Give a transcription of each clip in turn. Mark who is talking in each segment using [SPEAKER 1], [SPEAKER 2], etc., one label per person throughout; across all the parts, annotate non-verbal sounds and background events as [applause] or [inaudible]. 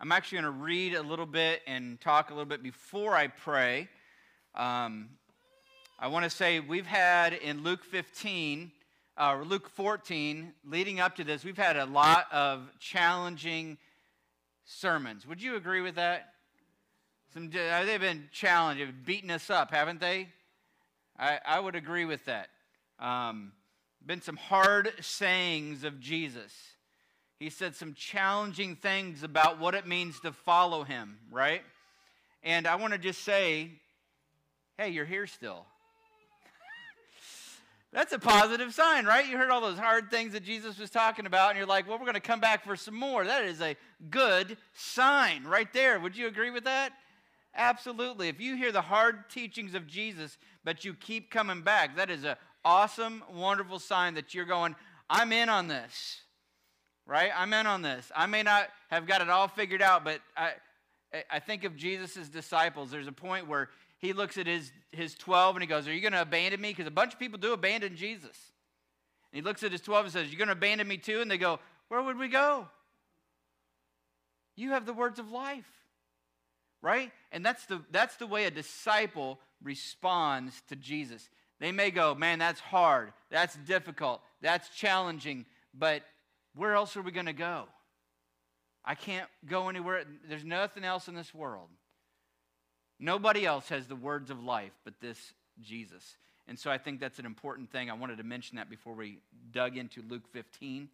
[SPEAKER 1] I'm actually going to read a little bit and talk a little bit before I pray. Um, I want to say we've had in Luke 15, uh, Luke 14, leading up to this, we've had a lot of challenging sermons. Would you agree with that? Some, uh, they've been challenging, beating us up, haven't they? I, I would agree with that. Um, been some hard sayings of Jesus. He said some challenging things about what it means to follow him, right? And I want to just say, hey, you're here still. [laughs] That's a positive sign, right? You heard all those hard things that Jesus was talking about, and you're like, well, we're going to come back for some more. That is a good sign right there. Would you agree with that? Absolutely. If you hear the hard teachings of Jesus, but you keep coming back, that is an awesome, wonderful sign that you're going, I'm in on this. Right? I'm in on this. I may not have got it all figured out, but I, I think of Jesus' disciples. There's a point where he looks at his, his 12 and he goes, Are you going to abandon me? Because a bunch of people do abandon Jesus. And he looks at his 12 and says, You're going to abandon me too? And they go, Where would we go? You have the words of life right? And that's the, that's the way a disciple responds to Jesus. They may go, man, that's hard, that's difficult, that's challenging, but where else are we going to go? I can't go anywhere. There's nothing else in this world. Nobody else has the words of life but this Jesus. And so I think that's an important thing. I wanted to mention that before we dug into Luke 15.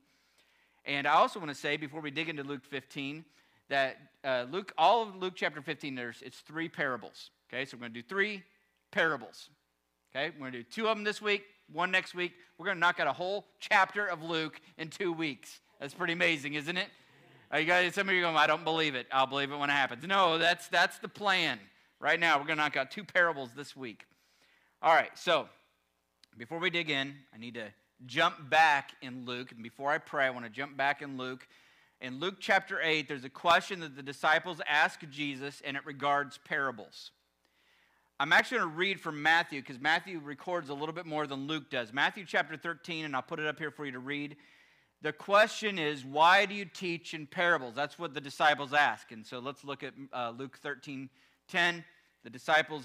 [SPEAKER 1] And I also want to say, before we dig into Luke 15, that uh, Luke, all of Luke chapter 15, there's it's three parables. Okay, so we're going to do three parables. Okay, we're going to do two of them this week, one next week. We're going to knock out a whole chapter of Luke in two weeks. That's pretty amazing, isn't it? Uh, you guys, some of you are going, I don't believe it. I'll believe it when it happens. No, that's that's the plan. Right now, we're going to knock out two parables this week. All right, so before we dig in, I need to jump back in Luke. And before I pray, I want to jump back in Luke in Luke chapter 8, there's a question that the disciples ask Jesus, and it regards parables. I'm actually going to read from Matthew because Matthew records a little bit more than Luke does. Matthew chapter 13, and I'll put it up here for you to read. The question is, why do you teach in parables? That's what the disciples ask. And so let's look at uh, Luke 13 10. The disciples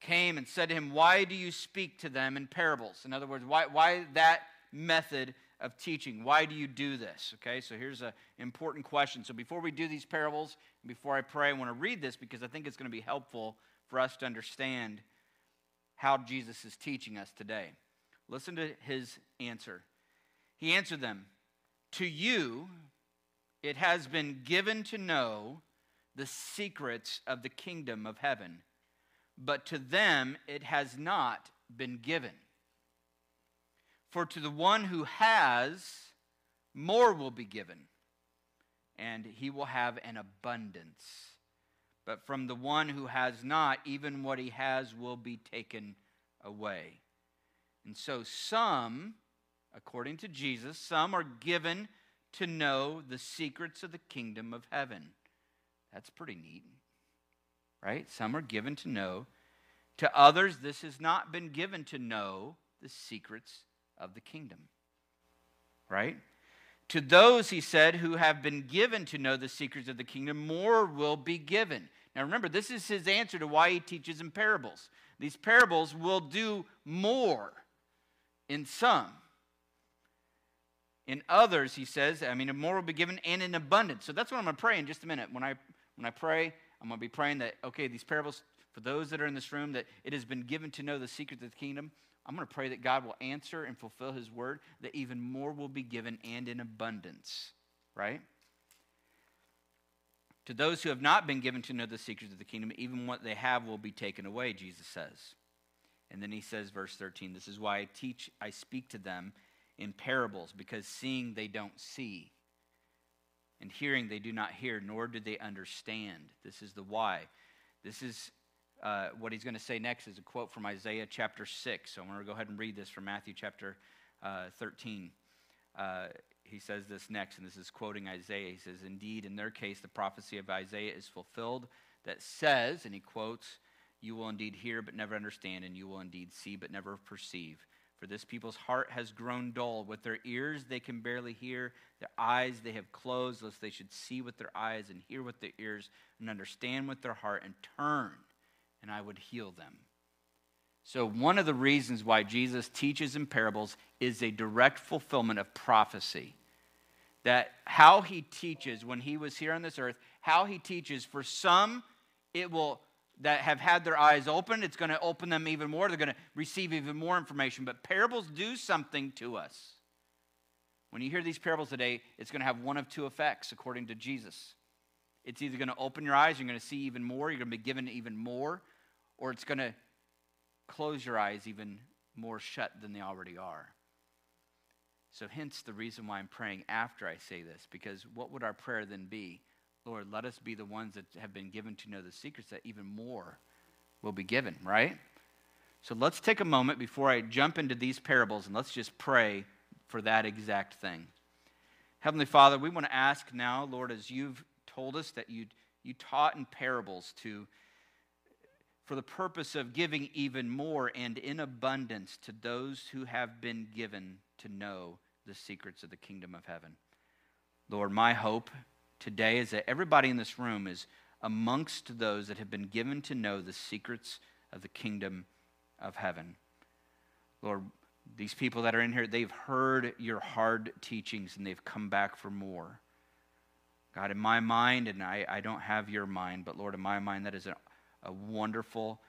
[SPEAKER 1] came and said to him, Why do you speak to them in parables? In other words, why, why that method of teaching. Why do you do this? Okay, so here's an important question. So before we do these parables, before I pray, I want to read this because I think it's going to be helpful for us to understand how Jesus is teaching us today. Listen to his answer. He answered them To you, it has been given to know the secrets of the kingdom of heaven, but to them it has not been given. For to the one who has, more will be given, and he will have an abundance. But from the one who has not, even what he has will be taken away. And so, some, according to Jesus, some are given to know the secrets of the kingdom of heaven. That's pretty neat, right? Some are given to know. To others, this has not been given to know the secrets of the kingdom. Right? To those, he said, who have been given to know the secrets of the kingdom, more will be given. Now remember, this is his answer to why he teaches in parables. These parables will do more in some. In others, he says, I mean, more will be given and in abundance. So that's what I'm going to pray in just a minute. When I, when I pray, I'm going to be praying that, okay, these parables, for those that are in this room, that it has been given to know the secrets of the kingdom. I'm going to pray that God will answer and fulfill his word, that even more will be given and in abundance, right? To those who have not been given to know the secrets of the kingdom, even what they have will be taken away, Jesus says. And then he says, verse 13, this is why I teach, I speak to them in parables, because seeing they don't see, and hearing they do not hear, nor do they understand. This is the why. This is uh, what he's going to say next is a quote from Isaiah chapter 6. So I'm going to go ahead and read this from Matthew chapter uh, 13. Uh, he says this next, and this is quoting Isaiah. He says, Indeed, in their case, the prophecy of Isaiah is fulfilled that says, and he quotes, You will indeed hear but never understand, and you will indeed see but never perceive. For this people's heart has grown dull. With their ears they can barely hear, their eyes they have closed, lest they should see with their eyes and hear with their ears and understand with their heart and turn, and I would heal them. So, one of the reasons why Jesus teaches in parables is a direct fulfillment of prophecy. That how he teaches when he was here on this earth, how he teaches, for some, it will that have had their eyes open, it's going to open them even more. They're going to receive even more information. But parables do something to us. When you hear these parables today, it's going to have one of two effects, according to Jesus. It's either going to open your eyes, you're going to see even more, you're going to be given even more, or it's going to close your eyes even more shut than they already are. So, hence the reason why I'm praying after I say this, because what would our prayer then be? Lord, let us be the ones that have been given to know the secrets that even more will be given, right? So let's take a moment before I jump into these parables and let's just pray for that exact thing. Heavenly Father, we want to ask now, Lord, as you've told us that you, you taught in parables to for the purpose of giving even more and in abundance to those who have been given to know the secrets of the kingdom of heaven. Lord, my hope today is that everybody in this room is amongst those that have been given to know the secrets of the kingdom of heaven. Lord, these people that are in here, they've heard your hard teachings and they've come back for more. God, in my mind, and I, I don't have your mind, but Lord, in my mind, that is a, a wonderful,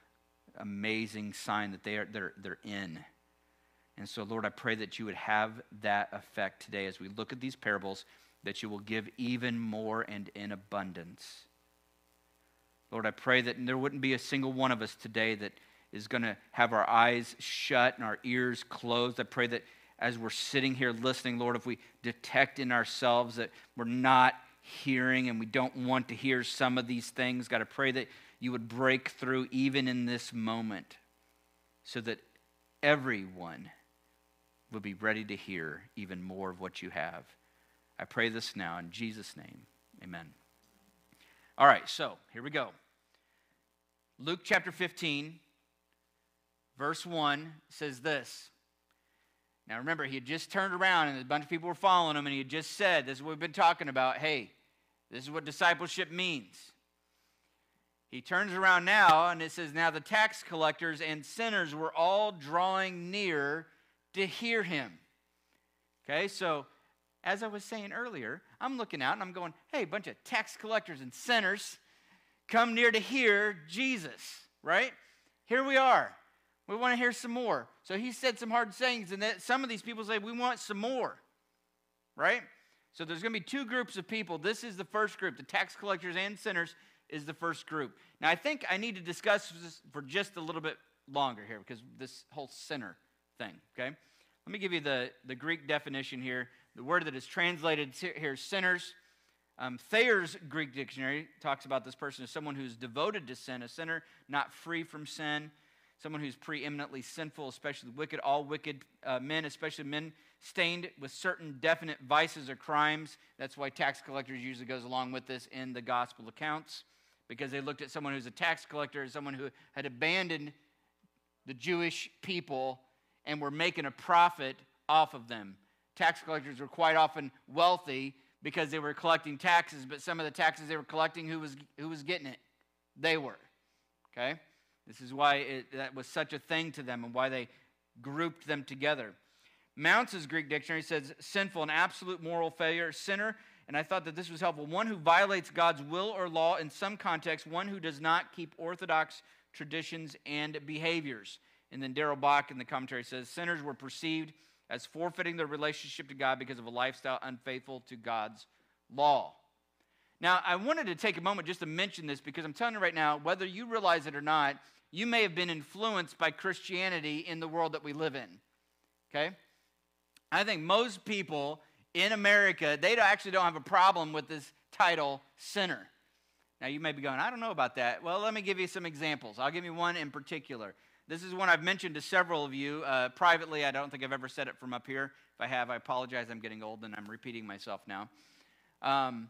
[SPEAKER 1] amazing sign that they are, they're, they're in. And so, Lord, I pray that you would have that effect today as we look at these parables that you will give even more and in abundance. Lord, I pray that there wouldn't be a single one of us today that is going to have our eyes shut and our ears closed. I pray that as we're sitting here listening, Lord, if we detect in ourselves that we're not hearing and we don't want to hear some of these things, God, I pray that you would break through even in this moment so that everyone would be ready to hear even more of what you have. I pray this now in Jesus' name. Amen. All right, so here we go. Luke chapter 15, verse 1 says this. Now remember, he had just turned around and a bunch of people were following him, and he had just said, This is what we've been talking about. Hey, this is what discipleship means. He turns around now and it says, Now the tax collectors and sinners were all drawing near to hear him. Okay, so as I was saying earlier, I'm looking out and I'm going, hey, bunch of tax collectors and sinners come near to hear Jesus, right? Here we are. We want to hear some more. So he said some hard sayings, and that some of these people say, we want some more, right? So there's going to be two groups of people. This is the first group. The tax collectors and sinners is the first group. Now, I think I need to discuss this for just a little bit longer here because this whole sinner thing, okay? Let me give you the, the Greek definition here. The word that is translated here, sinners. Um, Thayer's Greek dictionary talks about this person as someone who's devoted to sin, a sinner not free from sin, someone who's preeminently sinful, especially wicked. All wicked uh, men, especially men stained with certain definite vices or crimes. That's why tax collectors usually goes along with this in the gospel accounts, because they looked at someone who's a tax collector as someone who had abandoned the Jewish people and we were making a profit off of them. Tax collectors were quite often wealthy because they were collecting taxes, but some of the taxes they were collecting, who was, who was getting it? They were. Okay? This is why it, that was such a thing to them and why they grouped them together. Mounce's Greek dictionary says sinful and absolute moral failure, sinner, and I thought that this was helpful. One who violates God's will or law in some context, one who does not keep orthodox traditions and behaviors. And then Darrell Bock in the commentary says sinners were perceived as forfeiting their relationship to God because of a lifestyle unfaithful to God's law. Now, I wanted to take a moment just to mention this because I'm telling you right now, whether you realize it or not, you may have been influenced by Christianity in the world that we live in. Okay? I think most people in America, they actually don't have a problem with this title, sinner. Now, you may be going, I don't know about that. Well, let me give you some examples. I'll give you one in particular. This is one I've mentioned to several of you uh, privately. I don't think I've ever said it from up here. If I have, I apologize. I'm getting old and I'm repeating myself now. Um,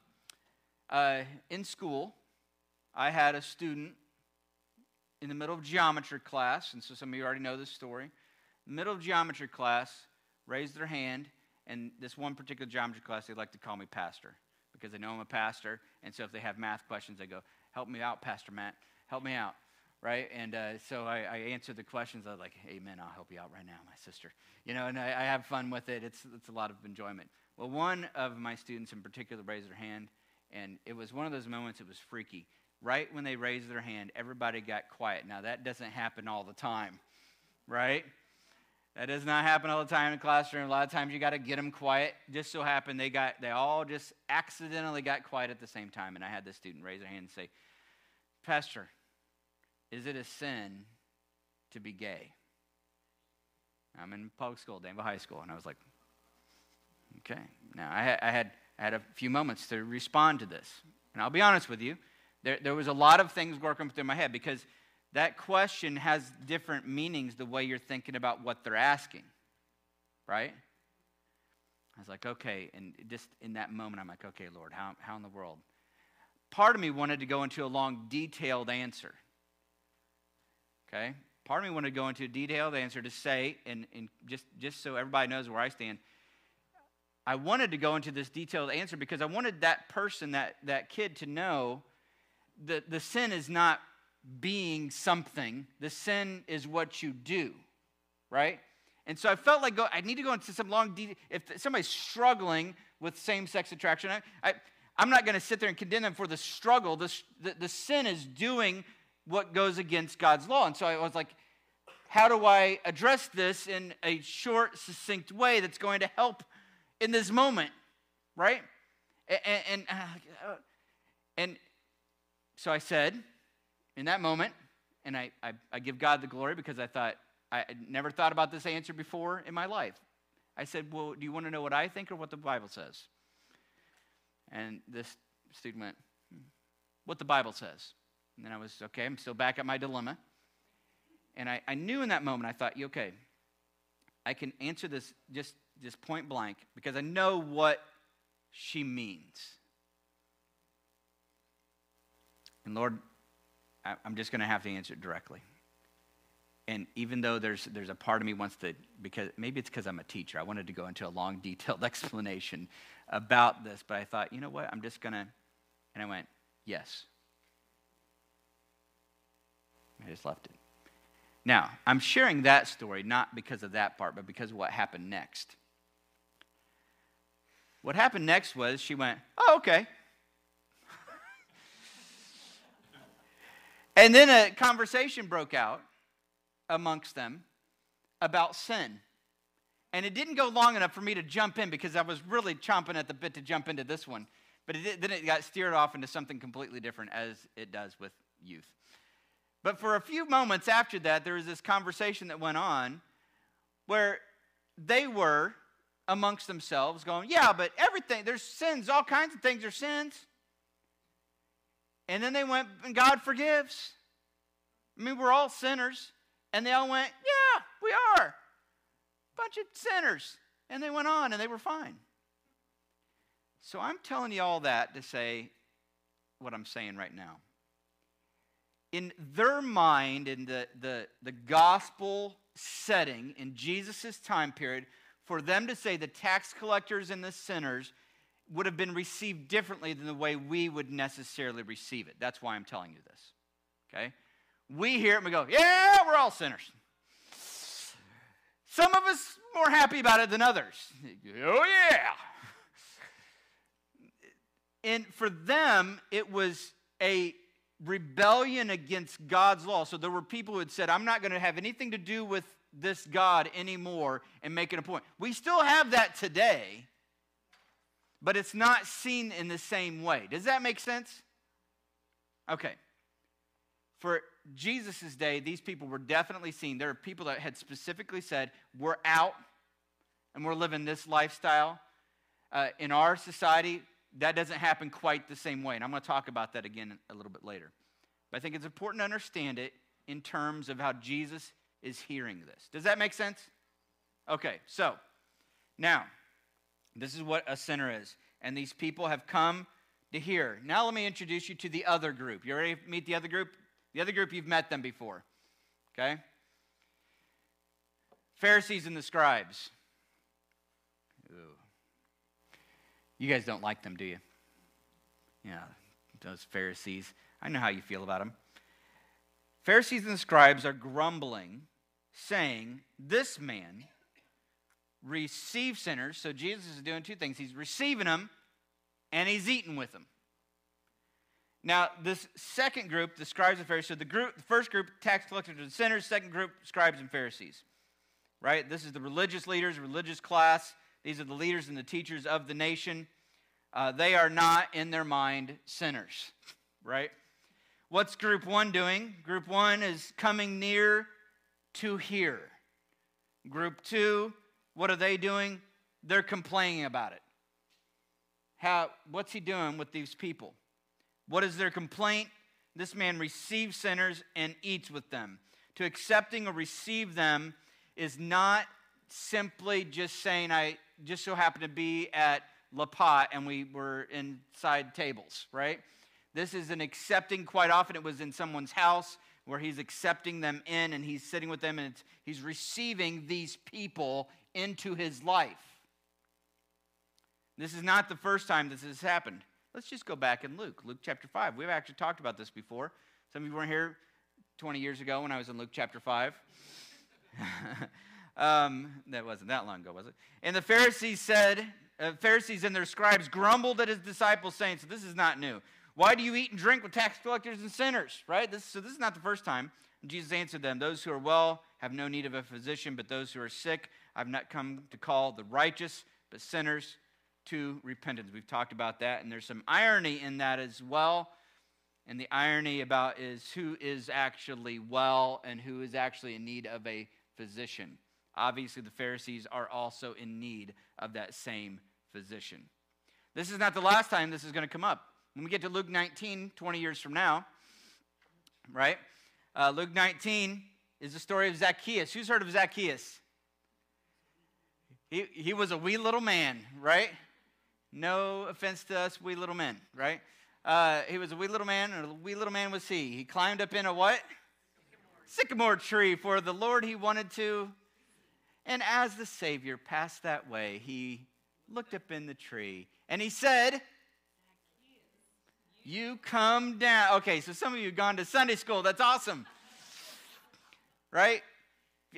[SPEAKER 1] uh, in school, I had a student in the middle of geometry class, and so some of you already know this story. middle of geometry class, raised their hand, and this one particular geometry class, they like to call me pastor because they know I'm a pastor. And so if they have math questions, they go, Help me out, Pastor Matt. Help me out. Right? And uh, so I, I answer the questions. I was like, Amen. I'll help you out right now, my sister. You know, and I, I have fun with it. It's, it's a lot of enjoyment. Well, one of my students in particular raised their hand, and it was one of those moments, it was freaky. Right when they raised their hand, everybody got quiet. Now, that doesn't happen all the time, right? That does not happen all the time in the classroom. A lot of times you got to get them quiet. Just so happened they got they all just accidentally got quiet at the same time. And I had this student raise their hand and say, Pastor, is it a sin to be gay? I'm in public school, Danville High School, and I was like, okay. Now I had, I had I had a few moments to respond to this, and I'll be honest with you, there there was a lot of things working through my head because that question has different meanings the way you're thinking about what they're asking, right? I was like, okay. And just in that moment, I'm like, okay, Lord, how, how in the world? Part of me wanted to go into a long, detailed answer. Okay? Part of me wanted to go into a detailed answer to say, and, and just, just so everybody knows where I stand, I wanted to go into this detailed answer because I wanted that person, that, that kid, to know that the sin is not being something. The sin is what you do, right? And so I felt like go, I need to go into some long detail. If somebody's struggling with same sex attraction, I, I, am not going to sit there and condemn them for the struggle. The, the, the sin is doing what goes against God's law. And so I was like, how do I address this in a short, succinct way that's going to help in this moment, right? And, and, uh, and so I said, in that moment, and I, I, I give God the glory because I thought, I never thought about this answer before in my life. I said, Well, do you want to know what I think or what the Bible says? And this student went, hmm, What the Bible says. And then I was, Okay, I'm still back at my dilemma. And I, I knew in that moment, I thought, Okay, I can answer this just, just point blank because I know what she means. And Lord, I'm just going to have to answer it directly. And even though there's, there's a part of me wants to, because maybe it's because I'm a teacher, I wanted to go into a long, [laughs] detailed explanation about this, but I thought, you know what, I'm just going to, and I went, yes. I just left it. Now, I'm sharing that story not because of that part, but because of what happened next. What happened next was she went, oh, okay. [laughs] And then a conversation broke out amongst them about sin. And it didn't go long enough for me to jump in because I was really chomping at the bit to jump into this one. But it, then it got steered off into something completely different, as it does with youth. But for a few moments after that, there was this conversation that went on where they were amongst themselves going, Yeah, but everything, there's sins, all kinds of things are sins. And then they went, and God forgives. I mean, we're all sinners. And they all went, Yeah, we are. Bunch of sinners. And they went on and they were fine. So I'm telling you all that to say what I'm saying right now. In their mind, in the, the, the gospel setting, in Jesus' time period, for them to say the tax collectors and the sinners would have been received differently than the way we would necessarily receive it. That's why I'm telling you this. Okay? We hear it and we go, yeah, we're all sinners. Some of us more happy about it than others. Oh, yeah. And for them, it was a rebellion against God's law. So there were people who had said, I'm not going to have anything to do with this God anymore and make it a point. We still have that today but it's not seen in the same way. Does that make sense? Okay. For Jesus' day, these people were definitely seen. There are people that had specifically said, We're out and we're living this lifestyle. Uh, in our society, that doesn't happen quite the same way. And I'm going to talk about that again a little bit later. But I think it's important to understand it in terms of how Jesus is hearing this. Does that make sense? Okay, so now this is what a sinner is. And these people have come to hear. Now, let me introduce you to the other group. You ready to meet the other group? The other group, you've met them before. Okay? Pharisees and the scribes. You guys don't like them, do you? Yeah, those Pharisees. I know how you feel about them. Pharisees and scribes are grumbling, saying, This man receives sinners. So Jesus is doing two things he's receiving them and he's eating with them. Now, this second group, the scribes and Pharisees, so the group, the first group, tax collectors and sinners, second group, scribes and Pharisees. Right? This is the religious leaders, religious class. These are the leaders and the teachers of the nation. Uh, they are not, in their mind, sinners. Right? What's group one doing? Group one is coming near to hear. Group two, what are they doing? They're complaining about it. How, what's he doing with these people? What is their complaint? This man receives sinners and eats with them. To accepting or receive them is not simply just saying, I just so happened to be at La Pot and we were inside tables, right? This is an accepting, quite often it was in someone's house where he's accepting them in and he's sitting with them and he's receiving these people into his life. This is not the first time this has happened. Let's just go back in Luke, Luke chapter 5. We've actually talked about this before. Some of you weren't here 20 years ago when I was in Luke chapter 5. [laughs] um, that wasn't that long ago, was it? And the Pharisees said, uh, Pharisees and their scribes grumbled at his disciples, saying, So this is not new. Why do you eat and drink with tax collectors and sinners? Right? This, so this is not the first time. And Jesus answered them, Those who are well have no need of a physician, but those who are sick, I've not come to call the righteous, but sinners to repentance. We've talked about that, and there's some irony in that as well. And the irony about is who is actually well and who is actually in need of a physician. Obviously, the Pharisees are also in need of that same physician. This is not the last time this is going to come up. When we get to Luke 19, 20 years from now, right? Uh, Luke 19 is the story of Zacchaeus. Who's heard of Zacchaeus? He, he was a wee little man, right? No offense to us, wee little men, right? Uh, he was a wee little man, and a wee little man was he. He climbed up in a what? Sycamore. Sycamore tree for the Lord he wanted to. And as the Savior passed that way, he looked up in the tree and he said, You come down. Okay, so some of you have gone to Sunday school. That's awesome. Right?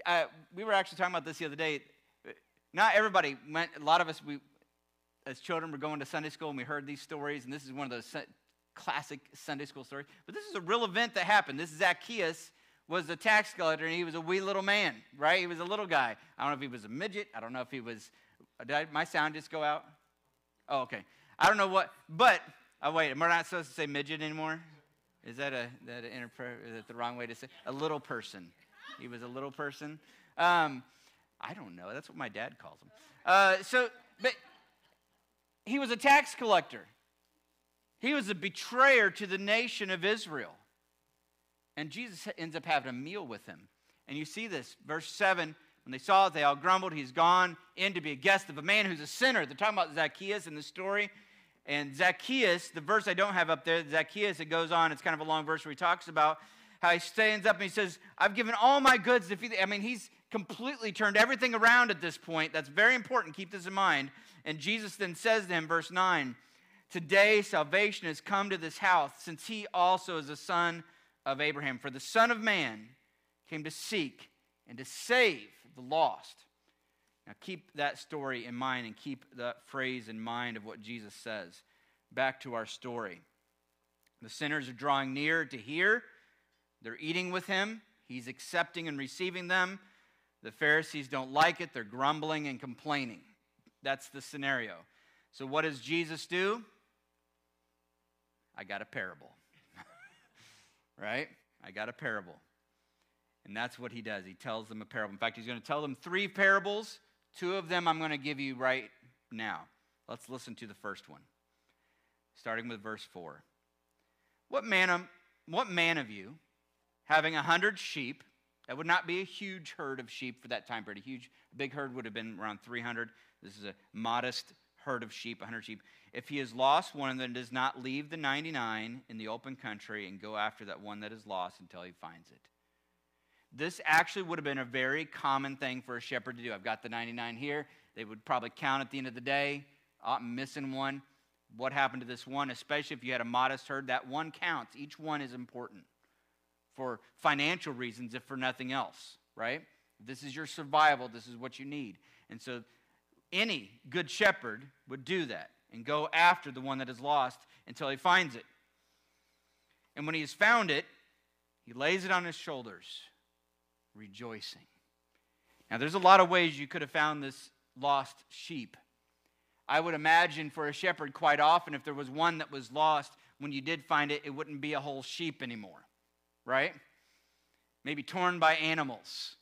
[SPEAKER 1] Uh, we were actually talking about this the other day. Not everybody went, a lot of us, we, as children were going to Sunday school and we heard these stories, and this is one of those classic Sunday school stories. But this is a real event that happened. This is Zacchaeus was a tax collector, and he was a wee little man, right? He was a little guy. I don't know if he was a midget. I don't know if he was. Did I, my sound just go out? Oh, okay. I don't know what, but oh wait, I not supposed to say midget anymore? Is that a that a, is that the wrong way to say? A little person. He was a little person. Um, I don't know. That's what my dad calls him. Uh, so, but he was a tax collector. He was a betrayer to the nation of Israel. And Jesus ends up having a meal with him. And you see this, verse 7 when they saw it, they all grumbled. He's gone in to be a guest of a man who's a sinner. They're talking about Zacchaeus in the story. And Zacchaeus, the verse I don't have up there, Zacchaeus, it goes on. It's kind of a long verse where he talks about how he stands up and he says, I've given all my goods to feed. I mean, he's completely turned everything around at this point. That's very important. Keep this in mind. And Jesus then says to him, verse 9, Today salvation has come to this house, since he also is a son of Abraham. For the Son of Man came to seek and to save the lost. Now keep that story in mind and keep that phrase in mind of what Jesus says. Back to our story. The sinners are drawing near to hear, they're eating with him, he's accepting and receiving them. The Pharisees don't like it, they're grumbling and complaining. That's the scenario. So, what does Jesus do? I got a parable. Right? I got a parable. And that's what he does. He tells them a parable. In fact, he's going to tell them three parables. Two of them I'm going to give you right now. Let's listen to the first one, starting with verse 4. What man, of, what man of you, having a hundred sheep, that would not be a huge herd of sheep for that time period. A huge, big herd would have been around 300. This is a modest herd of sheep, 100 sheep. If he has lost one, then does not leave the 99 in the open country and go after that one that is lost until he finds it. this actually would have been a very common thing for a shepherd to do. I've got the 99 here. They would probably count at the end of the day. Oh, I'm missing one. What happened to this one? Especially if you had a modest herd, that one counts. Each one is important for financial reasons, if for nothing else, right? This is your survival. This is what you need. And so any good shepherd would do that and go after the one that is lost until he finds it. And when he has found it, he lays it on his shoulders, rejoicing. Now, there's a lot of ways you could have found this lost sheep. I would imagine for a shepherd, quite often, if there was one that was lost, when you did find it, it wouldn't be a whole sheep anymore, right? Maybe torn by animals.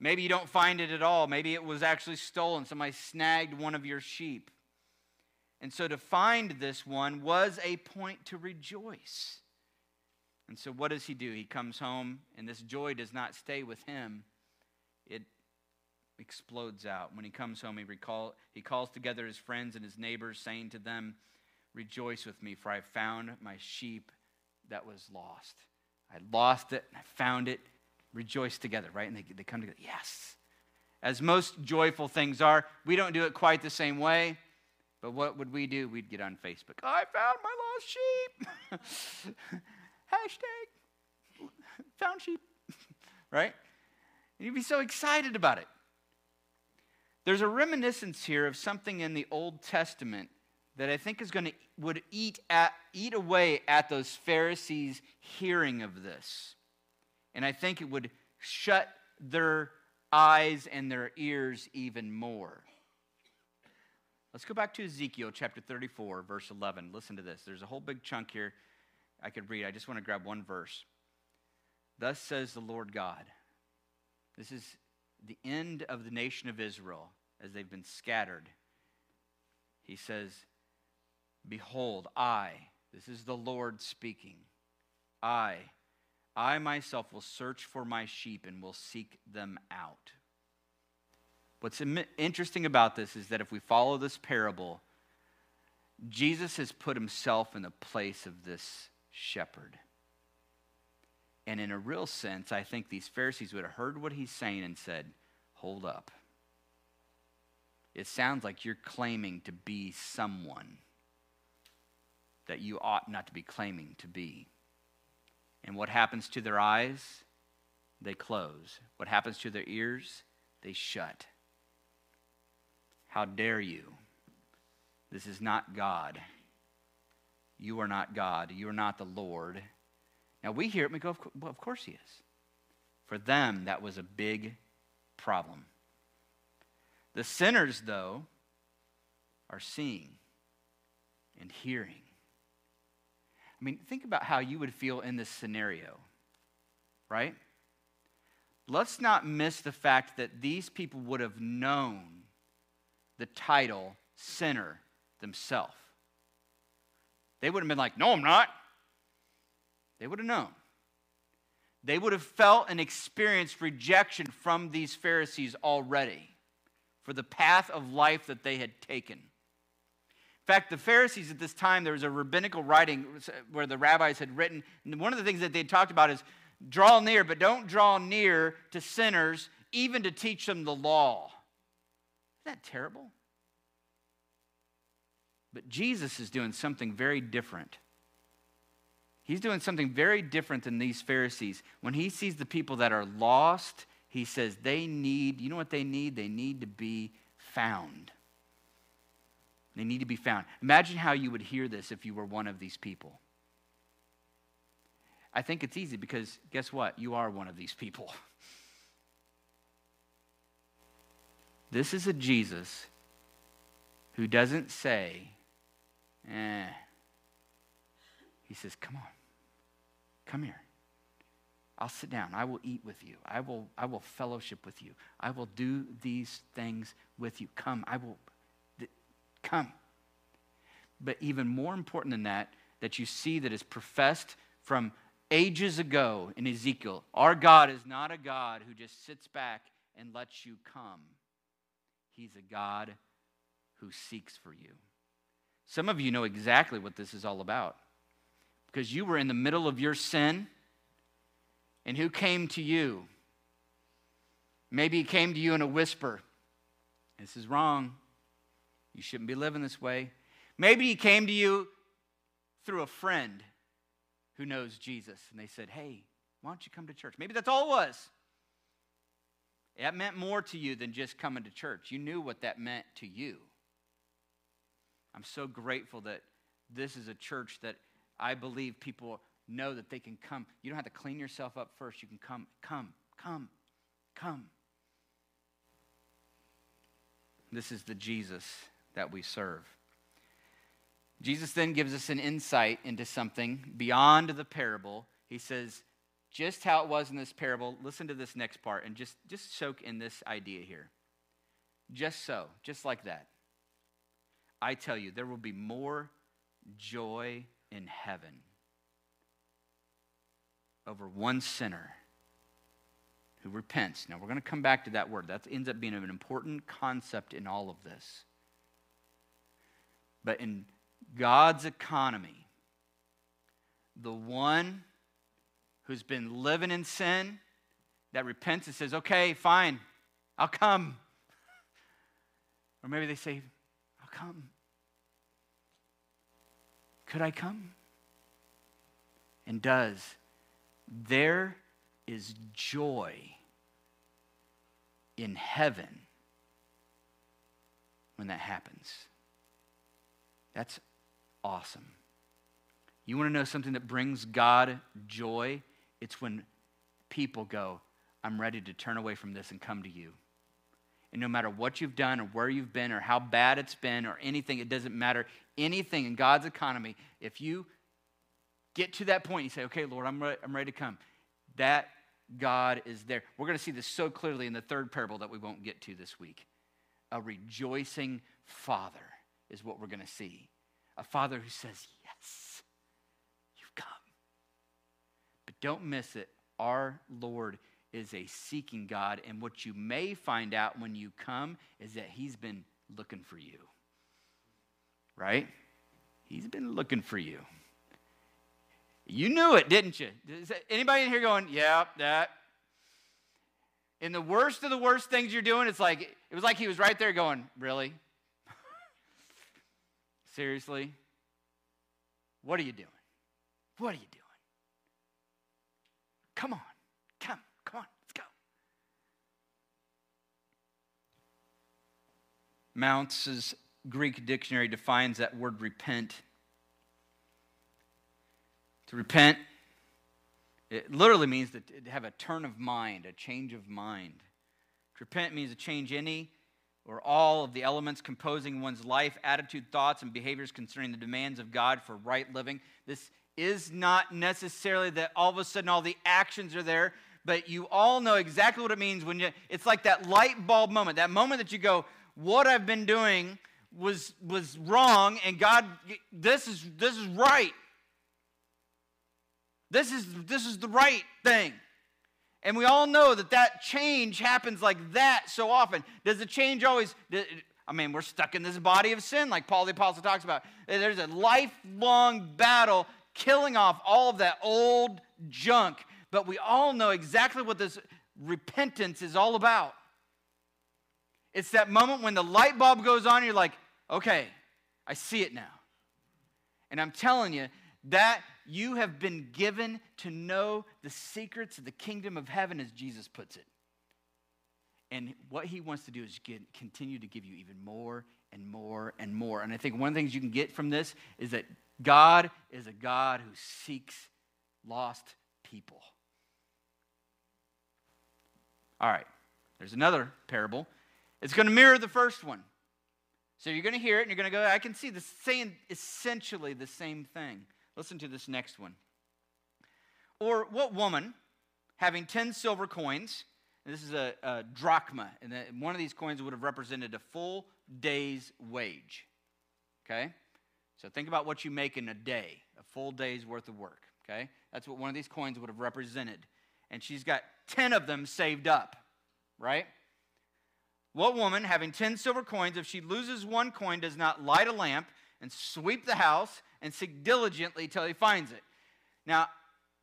[SPEAKER 1] Maybe you don't find it at all. Maybe it was actually stolen. Somebody snagged one of your sheep. And so to find this one was a point to rejoice. And so what does he do? He comes home, and this joy does not stay with him, it explodes out. When he comes home, he, recall, he calls together his friends and his neighbors, saying to them, Rejoice with me, for I found my sheep that was lost. I lost it, and I found it. Rejoice together, right? And they, they come together. Yes. As most joyful things are, we don't do it quite the same way. But what would we do? We'd get on Facebook. I found my lost sheep. [laughs] Hashtag found sheep. [laughs] right? And you'd be so excited about it. There's a reminiscence here of something in the Old Testament that I think is going to would eat at, eat away at those Pharisees hearing of this. And I think it would shut their eyes and their ears even more. Let's go back to Ezekiel chapter 34, verse 11. Listen to this. There's a whole big chunk here I could read. I just want to grab one verse. Thus says the Lord God. This is the end of the nation of Israel as they've been scattered. He says, Behold, I, this is the Lord speaking, I, I myself will search for my sheep and will seek them out. What's interesting about this is that if we follow this parable, Jesus has put himself in the place of this shepherd. And in a real sense, I think these Pharisees would have heard what he's saying and said, Hold up. It sounds like you're claiming to be someone that you ought not to be claiming to be. And what happens to their eyes? They close. What happens to their ears? They shut. How dare you? This is not God. You are not God. You are not the Lord. Now we hear it and we go, well, of course he is. For them, that was a big problem. The sinners, though, are seeing and hearing. I mean, think about how you would feel in this scenario, right? Let's not miss the fact that these people would have known the title sinner themselves. They would have been like, No, I'm not. They would have known. They would have felt and experienced rejection from these Pharisees already for the path of life that they had taken. In fact, the Pharisees at this time, there was a rabbinical writing where the rabbis had written, one of the things that they talked about is draw near, but don't draw near to sinners, even to teach them the law. Isn't that terrible? But Jesus is doing something very different. He's doing something very different than these Pharisees. When he sees the people that are lost, he says they need, you know what they need? They need to be found. They need to be found. Imagine how you would hear this if you were one of these people. I think it's easy because guess what? You are one of these people. [laughs] This is a Jesus who doesn't say, eh. He says, Come on, come here. I'll sit down. I will eat with you. I will, I will fellowship with you. I will do these things with you. Come. I will, th- come. But even more important than that, that you see that is professed from ages ago in Ezekiel. Our God is not a God who just sits back and lets you come. He's a God who seeks for you. Some of you know exactly what this is all about because you were in the middle of your sin And who came to you? Maybe he came to you in a whisper. This is wrong. You shouldn't be living this way. Maybe he came to you through a friend who knows Jesus and they said, Hey, why don't you come to church? Maybe that's all it was. That meant more to you than just coming to church. You knew what that meant to you. I'm so grateful that this is a church that I believe people know that they can come. You don't have to clean yourself up first. You can come, come, come, come. This is the Jesus that we serve. Jesus then gives us an insight into something beyond the parable. He says, just how it was in this parable, listen to this next part and just, just soak in this idea here. Just so, just like that. I tell you, there will be more joy in heaven over one sinner who repents. Now, we're going to come back to that word. That ends up being an important concept in all of this. But in God's economy, the one who's been living in sin that repents and says, okay, fine, I'll come. Or maybe they say, I'll come. Could I come? And does. There is joy in heaven when that happens. That's awesome. You want to know something that brings God joy? It's when people go, I'm ready to turn away from this and come to you. And no matter what you've done or where you've been or how bad it's been or anything, it doesn't matter. Anything in God's economy, if you get to that point, you say, okay, Lord, I'm, re- I'm ready to come. That God is there. We're going to see this so clearly in the third parable that we won't get to this week. A rejoicing father is what we're going to see. A father who says, Yes, you've come. But don't miss it. Our Lord is a seeking God. And what you may find out when you come is that He's been looking for you. Right? He's been looking for you. You knew it, didn't you? Anybody in here going, yeah, that? In the worst of the worst things you're doing, it's like, it was like he was right there going, really? [laughs] Seriously? What are you doing? What are you doing? Come on. Come. Come on. Let's go. Mounce's Greek dictionary defines that word repent. To repent, it literally means to have a turn of mind, a change of mind. To repent means to change any or all of the elements composing one's life, attitude, thoughts, and behaviors concerning the demands of God for right living. This is not necessarily that all of a sudden all the actions are there, but you all know exactly what it means when you, it's like that light bulb moment, that moment that you go, what I've been doing was, was wrong, and God, this is, this is right. This is, this is the right thing. And we all know that that change happens like that so often. Does the change always, I mean, we're stuck in this body of sin, like Paul the Apostle talks about. There's a lifelong battle killing off all of that old junk. But we all know exactly what this repentance is all about. It's that moment when the light bulb goes on, you're like, okay, I see it now. And I'm telling you, that you have been given to know the secrets of the kingdom of heaven, as Jesus puts it. And what he wants to do is get, continue to give you even more and more and more. And I think one of the things you can get from this is that God is a God who seeks lost people. All right, there's another parable. It's going to mirror the first one. So you're going to hear it and you're going to go, I can see the saying essentially the same thing. Listen to this next one. Or what woman, having 10 silver coins, this is a, a drachma, and one of these coins would have represented a full day's wage. Okay? So think about what you make in a day, a full day's worth of work. Okay? That's what one of these coins would have represented. And she's got 10 of them saved up, right? What woman, having 10 silver coins, if she loses one coin, does not light a lamp and sweep the house and seek diligently till he finds it. Now,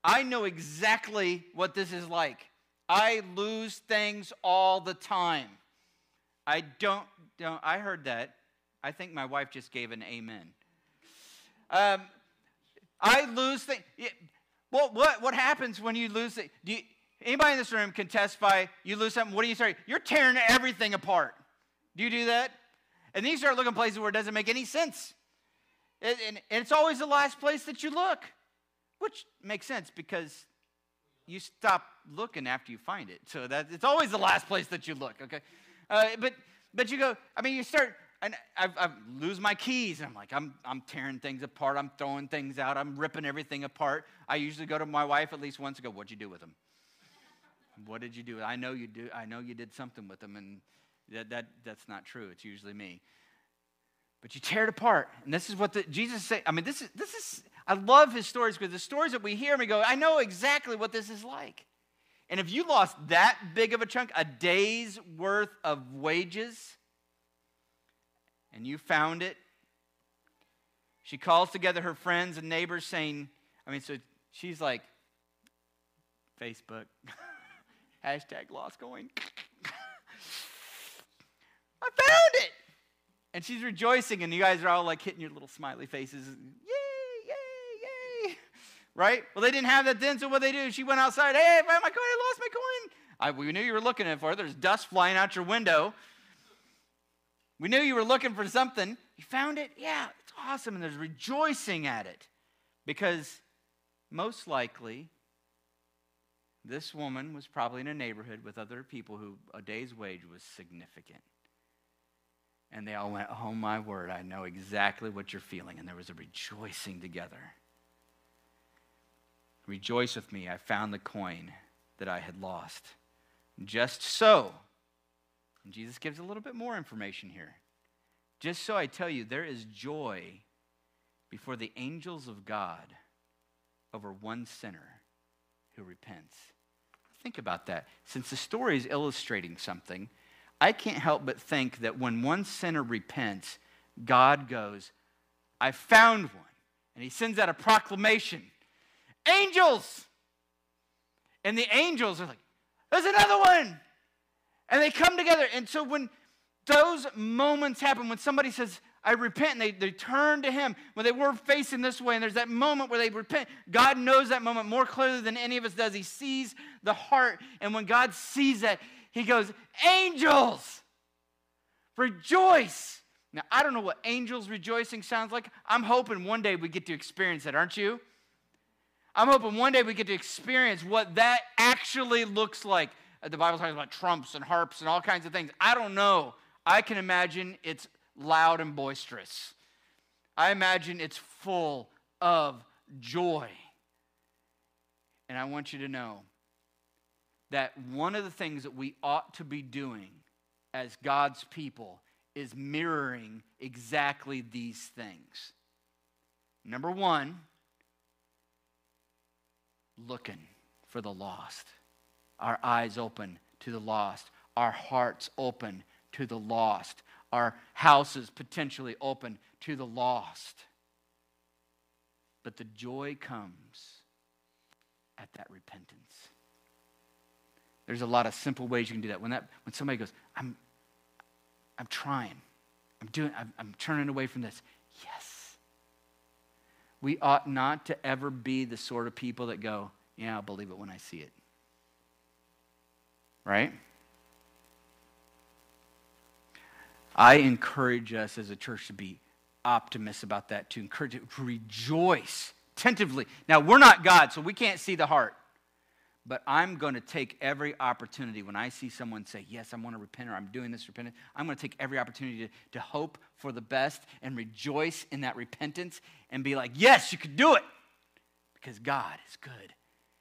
[SPEAKER 1] I know exactly what this is like. I lose things all the time. I don't, don't I heard that. I think my wife just gave an amen. Um, I lose things. Well, what, what happens when you lose it? Do you, anybody in this room can testify you lose something? What do you say? You're tearing everything apart. Do you do that? And then you start looking places where it doesn't make any sense. And it's always the last place that you look, which makes sense because you stop looking after you find it. So that it's always the last place that you look. Okay, uh, but but you go. I mean, you start. And I, I lose my keys, and I'm like, I'm, I'm tearing things apart. I'm throwing things out. I'm ripping everything apart. I usually go to my wife at least once and go, "What'd you do with them? What did you do? I know you do. I know you did something with them." And that, that that's not true. It's usually me. But you tear it apart, and this is what the, Jesus said. I mean, this is this is. I love his stories because the stories that we hear, we go, I know exactly what this is like. And if you lost that big of a chunk, a day's worth of wages, and you found it, she calls together her friends and neighbors saying, I mean, so she's like, Facebook, [laughs] hashtag lost coin. [laughs] I found it. And she's rejoicing, and you guys are all like hitting your little smiley faces. Yay, yay, yay. Right? Well, they didn't have that then, so what they do? She went outside. Hey, I found my coin. I lost my coin. I, we knew you were looking for it. There's dust flying out your window. We knew you were looking for something. You found it? Yeah, it's awesome. And there's rejoicing at it because most likely this woman was probably in a neighborhood with other people who a day's wage was significant. And they all went, Oh, my word, I know exactly what you're feeling. And there was a rejoicing together. Rejoice with me, I found the coin that I had lost. Just so, and Jesus gives a little bit more information here. Just so I tell you, there is joy before the angels of God over one sinner who repents. Think about that. Since the story is illustrating something, I can't help but think that when one sinner repents, God goes, I found one. And he sends out a proclamation Angels! And the angels are like, There's another one! And they come together. And so when those moments happen, when somebody says, I repent, and they, they turn to Him, when they were facing this way, and there's that moment where they repent, God knows that moment more clearly than any of us does. He sees the heart. And when God sees that, he goes, Angels, rejoice. Now, I don't know what angels rejoicing sounds like. I'm hoping one day we get to experience that, aren't you? I'm hoping one day we get to experience what that actually looks like. The Bible talks about trumps and harps and all kinds of things. I don't know. I can imagine it's loud and boisterous. I imagine it's full of joy. And I want you to know that one of the things that we ought to be doing as God's people is mirroring exactly these things. Number one, looking for the lost, our eyes open to the lost, our hearts open to the lost, our houses potentially open to the lost. But the joy comes at that repentance. There's a lot of simple ways you can do that. When, that, when somebody goes, I'm, I'm trying, I'm doing, I'm, I'm turning away from this. Yes. We ought not to ever be the sort of people that go, yeah, I'll believe it when I see it. Right? I encourage us as a church to be optimists about that, to encourage it, to rejoice tentatively. Now, we're not God, so we can't see the heart. But I'm going to take every opportunity when I see someone say, Yes, I want to repent or I'm doing this repentance. I'm going to take every opportunity to, to hope for the best and rejoice in that repentance and be like, Yes, you can do it because God is good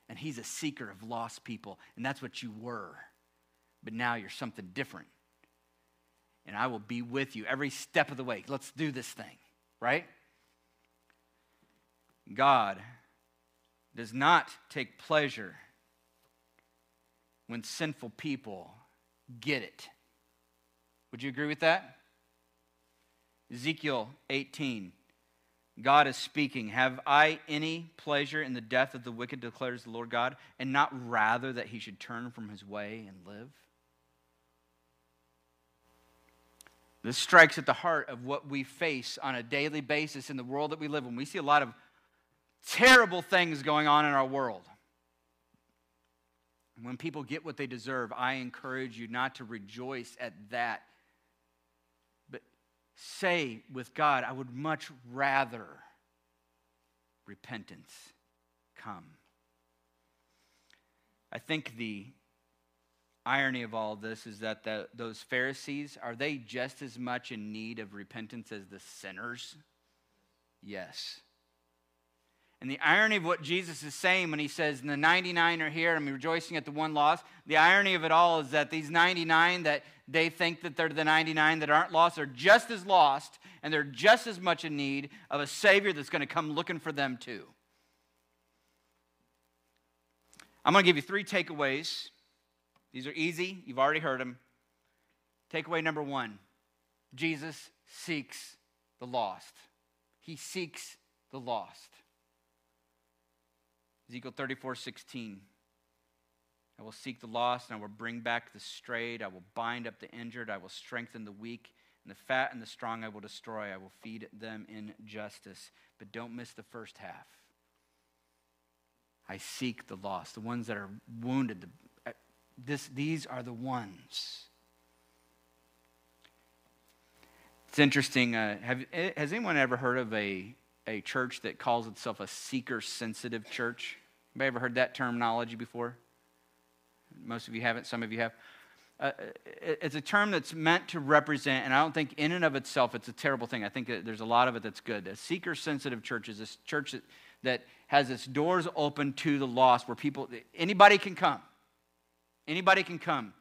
[SPEAKER 1] and He's a seeker of lost people. And that's what you were. But now you're something different. And I will be with you every step of the way. Let's do this thing, right? God does not take pleasure when sinful people get it. Would you agree with that? Ezekiel 18, God is speaking. Have I any pleasure in the death of the wicked, declares the Lord God, and not rather that he should turn from his way and live? This strikes at the heart of what we face on a daily basis in the world that we live in. We see a lot of terrible things going on in our world. When people get what they deserve, I encourage you not to rejoice at that, but say with God, I would much rather repentance come. I think the irony of all of this is that the, those Pharisees, are they just as much in need of repentance as the sinners? Yes. And the irony of what Jesus is saying when he says, the 99 are here, I'm rejoicing at the one lost, the irony of it all is that these 99 that they think that they're the 99 that aren't lost are just as lost, and they're just as much in need of a Savior that's going to come looking for them too. I'm going to give you three takeaways these are easy, you've already heard them. Takeaway number one Jesus seeks the lost. He seeks the lost. Ezekiel 34 16. I will seek the lost, and I will bring back the strayed. I will bind up the injured. I will strengthen the weak. And the fat and the strong I will destroy. I will feed them in justice. But don't miss the first half. I seek the lost, the ones that are wounded, the this, these are the ones. It's interesting. Uh, have, eh, has anyone ever heard of a, a church that calls itself a seeker sensitive church? Anybody ever heard that terminology before? Most of you haven't, some of you have. Uh, it's a term that's meant to represent, and I don't think in and of itself it's a terrible thing. I think there's a lot of it that's good. A seeker sensitive church is a church that, that has its doors open to the lost, where people, anybody can come. Anybody can come.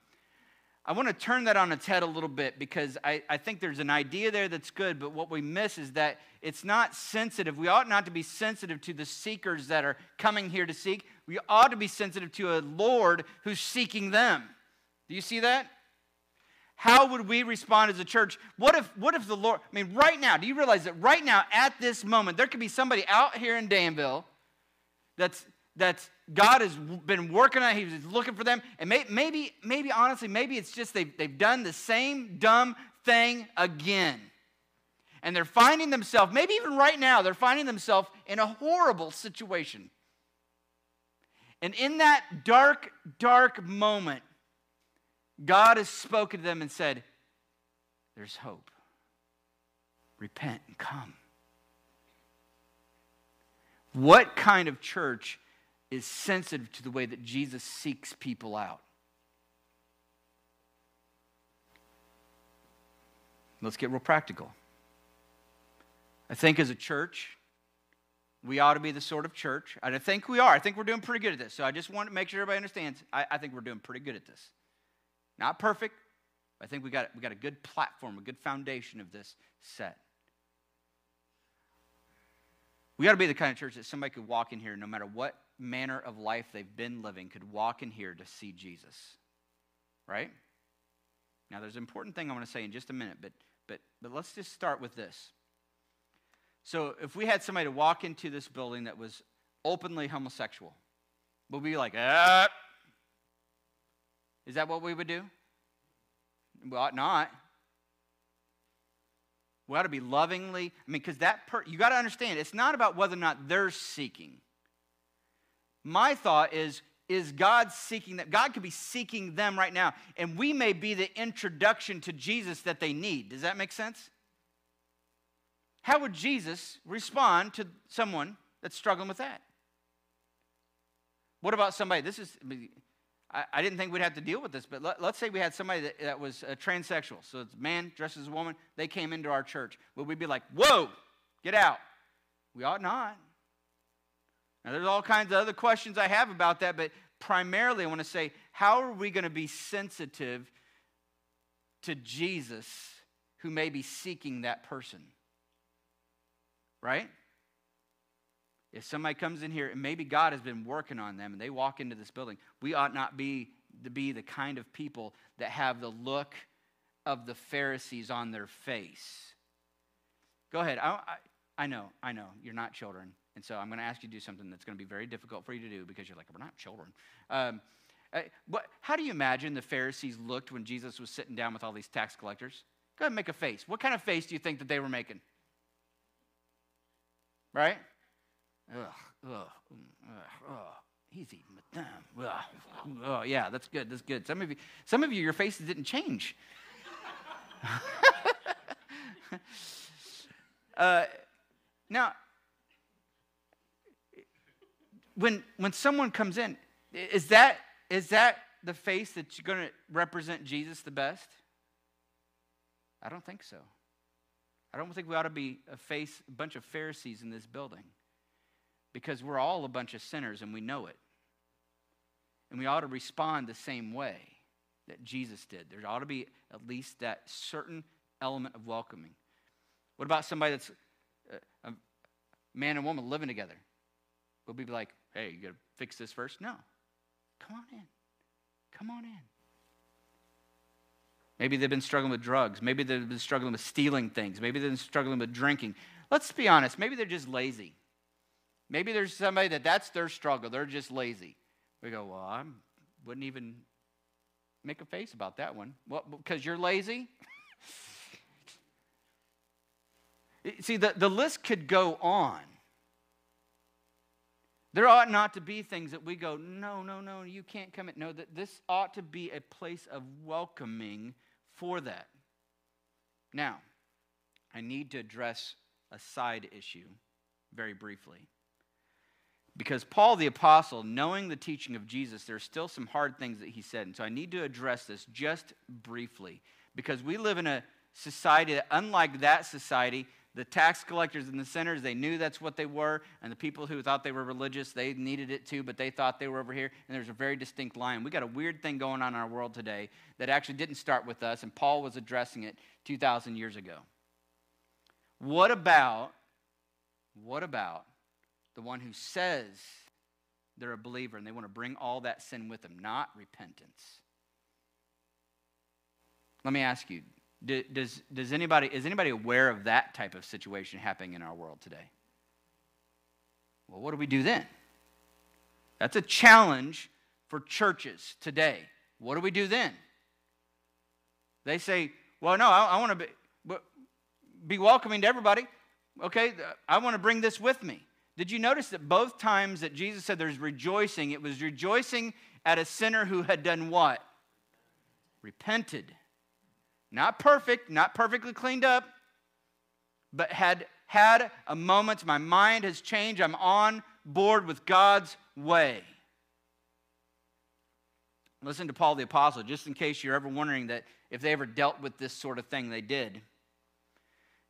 [SPEAKER 1] I want to turn that on its head a little bit because I, I think there's an idea there that's good, but what we miss is that it's not sensitive. We ought not to be sensitive to the seekers that are coming here to seek. We ought to be sensitive to a Lord who's seeking them. Do you see that? How would we respond as a church? What if, what if the Lord, I mean, right now, do you realize that right now, at this moment, there could be somebody out here in Danville that's that's God has been working on. He's looking for them. And may, maybe, maybe honestly, maybe it's just they've, they've done the same dumb thing again. And they're finding themselves, maybe even right now, they're finding themselves in a horrible situation. And in that dark, dark moment, God has spoken to them and said, There's hope. Repent and come. What kind of church is sensitive to the way that Jesus seeks people out. Let's get real practical. I think as a church, we ought to be the sort of church, and I think we are. I think we're doing pretty good at this. So I just want to make sure everybody understands. I, I think we're doing pretty good at this. Not perfect. I think we got, we got a good platform, a good foundation of this set. We got to be the kind of church that somebody could walk in here no matter what manner of life they've been living could walk in here to see Jesus. Right? Now, there's an important thing I want to say in just a minute, but, but, but let's just start with this. So, if we had somebody to walk into this building that was openly homosexual, would we be like, ah? Is that what we would do? We ought not. We ought to be lovingly, I mean, because that, per, you got to understand, it's not about whether or not they're seeking. My thought is, is God seeking that? God could be seeking them right now, and we may be the introduction to Jesus that they need. Does that make sense? How would Jesus respond to someone that's struggling with that? What about somebody? This is, I, I didn't think we'd have to deal with this, but let, us say we had somebody that, that was a transsexual. So it's a man dressed as a woman. They came into our church. Would we be like, whoa, get out? We ought not. Now, there's all kinds of other questions I have about that, but primarily I want to say, how are we going to be sensitive to Jesus who may be seeking that person? Right? If somebody comes in here and maybe God has been working on them and they walk into this building, we ought not be to be the kind of people that have the look of the Pharisees on their face. Go ahead. I, I, I know, I know, you're not children. And so I'm going to ask you to do something that's going to be very difficult for you to do because you're like, we're not children. Um, uh, but how do you imagine the Pharisees looked when Jesus was sitting down with all these tax collectors? Go ahead and make a face. What kind of face do you think that they were making? Right? Ugh, ugh, ugh. He's eating with them. Ugh. Oh, yeah, that's good. That's good. Some of you, some of you, your faces didn't change. [laughs] uh, now, when when someone comes in, is that is that the face that's going to represent Jesus the best? I don't think so. I don't think we ought to be a face a bunch of Pharisees in this building because we're all a bunch of sinners and we know it. And we ought to respond the same way that Jesus did. There ought to be at least that certain element of welcoming. What about somebody that's uh, a man and woman living together? Will we be like, hey, you got to fix this first? No. Come on in. Come on in. Maybe they've been struggling with drugs. Maybe they've been struggling with stealing things. Maybe they've been struggling with drinking. Let's be honest. Maybe they're just lazy. Maybe there's somebody that that's their struggle. They're just lazy. We go, well, I wouldn't even make a face about that one. Well, because you're lazy? [laughs] See, the, the list could go on. There ought not to be things that we go, no, no, no, you can't come in. No, that this ought to be a place of welcoming for that. Now, I need to address a side issue very briefly. Because Paul the Apostle, knowing the teaching of Jesus, there are still some hard things that he said. And so I need to address this just briefly. Because we live in a society that, unlike that society, the tax collectors and the sinners, they knew that's what they were. And the people who thought they were religious, they needed it too, but they thought they were over here. And there's a very distinct line. We got a weird thing going on in our world today that actually didn't start with us, and Paul was addressing it 2,000 years ago. What about, what about the one who says they're a believer and they want to bring all that sin with them, not repentance? Let me ask you does, does anybody, is anybody aware of that type of situation happening in our world today? Well, what do we do then? That's a challenge for churches today. What do we do then? They say, well, no, I, I want to be, be welcoming to everybody. Okay, I want to bring this with me. Did you notice that both times that Jesus said there's rejoicing, it was rejoicing at a sinner who had done what? Repented. Not perfect, not perfectly cleaned up, but had had a moment. My mind has changed. I'm on board with God's way. Listen to Paul the Apostle, just in case you're ever wondering that if they ever dealt with this sort of thing, they did.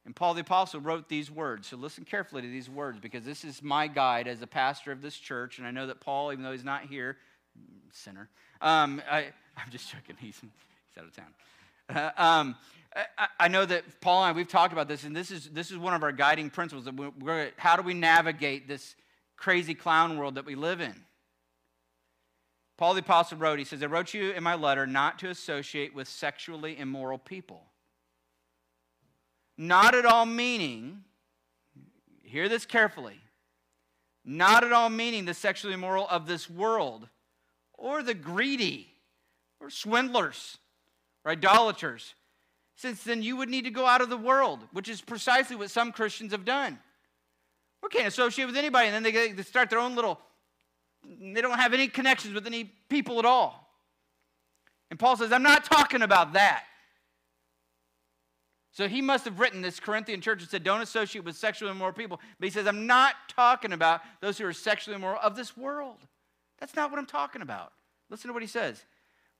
[SPEAKER 1] And Paul the Apostle wrote these words. So listen carefully to these words because this is my guide as a pastor of this church. And I know that Paul, even though he's not here, sinner, um, I, am just joking. [laughs] He's, he's out of town. [laughs] um, I, I, know that Paul and I, we've talked about this, and this is, this is one of our guiding principles. That we're, how do we navigate this crazy clown world that we live in? Paul the Apostle wrote, he says, I wrote you in my letter not to associate with sexually immoral people. Not at all meaning, hear this carefully, not at all meaning the sexually immoral of this world or the greedy or swindlers or idolaters, since then you would need to go out of the world, which is precisely what some Christians have done. We can't associate with anybody, and then they, they start their own little, they don't have any connections with any people at all. And Paul says, I'm not talking about that. So he must have written this Corinthian church and said, Don't associate with sexually immoral people. But he says, I'm not talking about those who are sexually immoral of this world. That's not what I'm talking about. Listen to what he says.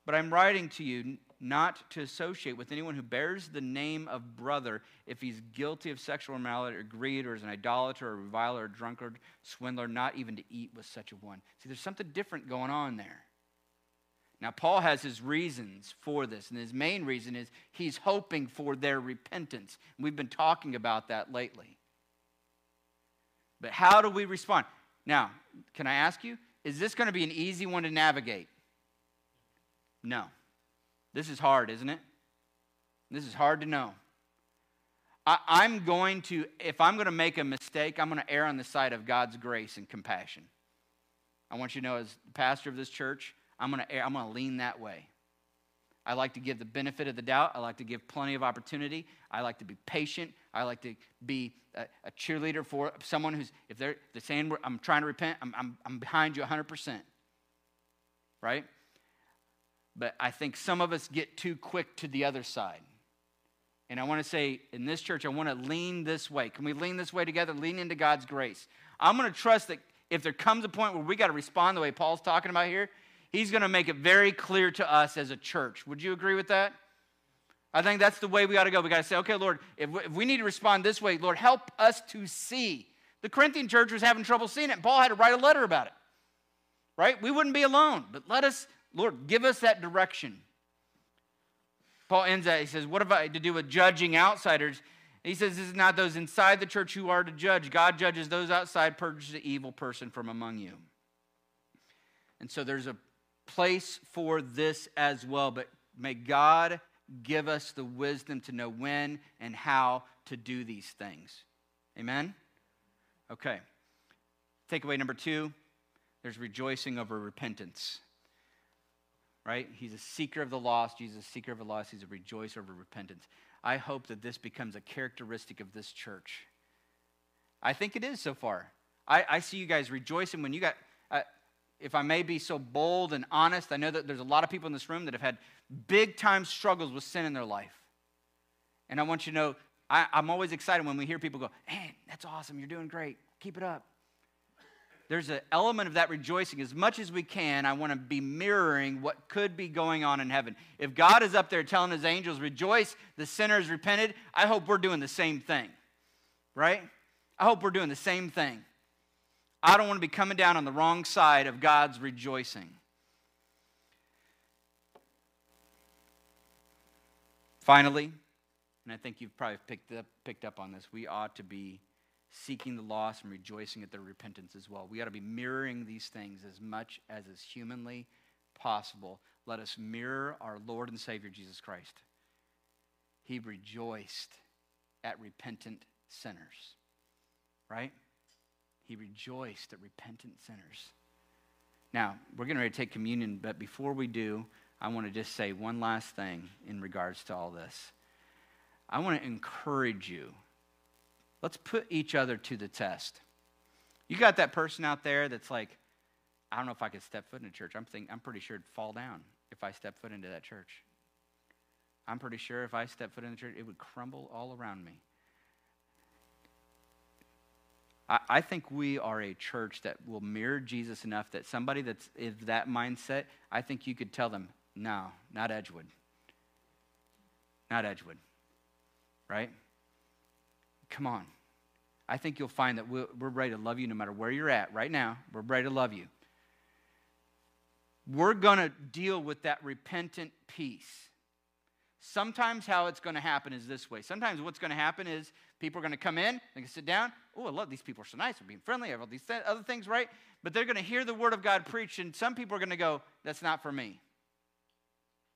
[SPEAKER 1] But I'm writing to you not to associate with anyone who bears the name of brother if he's guilty of sexual immorality or greed or is an idolater or reviler or drunkard, swindler, not even to eat with such a one. See, there's something different going on there. Now, Paul has his reasons for this, and his main reason is he's hoping for their repentance. We've been talking about that lately. But how do we respond? Now, can I ask you, is this going to be an easy one to navigate? No. This is hard, isn't it? This is hard to know. I, am going to, if I'm going to make a mistake, I'm going to err on the side of God's grace and compassion. I want you to know, as the pastor of this church, I'm going to err, I'm going to lean that way. I like to give the benefit of the doubt. I like to give plenty of opportunity. I like to be patient. I like to be a, a cheerleader for someone who's, if they're, they're saying, I'm trying to repent, I'm, I'm, I'm behind you 100%. Right? But I think some of us get too quick to the other side. And I want to say in this church, I want to lean this way. Can we lean this way together? Lean into God's grace. I'm going to trust that if there comes a point where we got to respond the way Paul's talking about here, he's going to make it very clear to us as a church. Would you agree with that? I think that's the way we got to go. We got to say, okay, Lord, if we, need to respond this way, Lord, help us to see. The Corinthian church was having trouble seeing it, Paul had to write a letter about it. Right? We wouldn't be alone, but let us, Lord, give us that direction. Paul ends that. He says, What have I to do with judging outsiders? he says, This is not those inside the church who are to judge. God judges those outside, purges the evil person from among you. And so there's a place for this as well. But may God give us the wisdom to know when and how to do these things. Amen? Okay. Takeaway number two there's rejoicing over repentance right? He's a seeker of the lost. Jesus seeker of the lost. He's a rejoicer over repentance. I hope that this becomes a characteristic of this church. I think it is so far. I, I see you guys rejoicing when you got, uh, if I may be so bold and honest, I know that there's a lot of people in this room that have had big time struggles with sin in their life. And I want you to know, I, I'm always excited when we hear people go, hey, that's awesome. You're doing great. Keep it up there's an element of that rejoicing. As much as we can, I want to be mirroring what could be going on in heaven. If God is up there telling his angels, rejoice, the sinners repented, I hope we're doing the same thing, right? I hope we're doing the same thing. I don't want to be coming down on the wrong side of God's rejoicing. Finally, and I think you've probably picked up, picked up on this, we ought to be seeking the lost and rejoicing at their repentance as well. We ought to be mirroring these things as much as is humanly possible. Let us mirror our Lord and Savior Jesus Christ. He rejoiced at repentant sinners, right? He rejoiced at repentant sinners. Now, we're getting ready to take communion, but before we do, I want to just say one last thing in regards to all this. I want to encourage you Let's put each other to the test. You got that person out there that's like, I don't know if I could step foot in a church. I'm, think, I'm pretty sure it'd fall down if I step foot into that church. I'm pretty sure if I step foot in the church, it would crumble all around me. I, I think we are a church that will mirror Jesus enough that somebody that's of that mindset, I think you could tell them, no, not Edgewood. Not Edgewood. Right? Come on. I think you'll find that we're ready to love you no matter where you're at right now. We're ready to love you. We're going to deal with that repentant piece. Sometimes how it's going to happen is this way. Sometimes what's going to happen is people are going to come in, they can sit down. Oh, I love these people are so nice. They're being friendly. I have all these th- other things, right? But they're going to hear the word of God preached, and some people are going to go, that's not for me.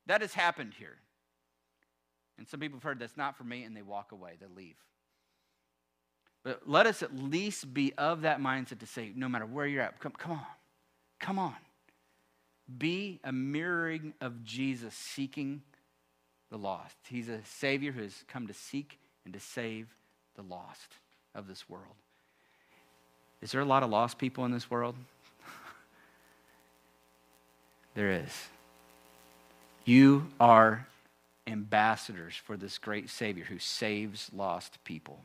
[SPEAKER 1] That has happened here. And some people have heard that's not for me, and they walk away, they leave. But let us at least be of that mindset to say, no matter where you're at, come, come on, come on. Be a mirroring of Jesus seeking the lost. He's a Savior who has come to seek and to save the lost of this world. Is there a lot of lost people in this world? [laughs] there is. You are ambassadors for this great Savior who saves lost people.